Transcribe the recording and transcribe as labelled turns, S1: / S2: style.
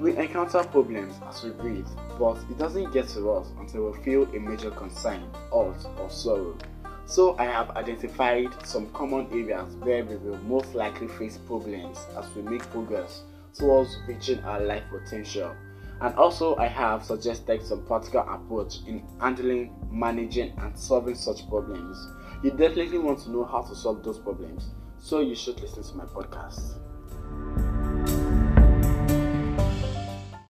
S1: We encounter problems as we breathe, but it doesn't get to us until we feel a major concern, hurt, or sorrow. So, I have identified some common areas where we will most likely face problems as we make progress towards reaching our life potential. And also, I have suggested some practical approach in handling, managing, and solving such problems. You definitely want to know how to solve those problems, so you should listen to my podcast.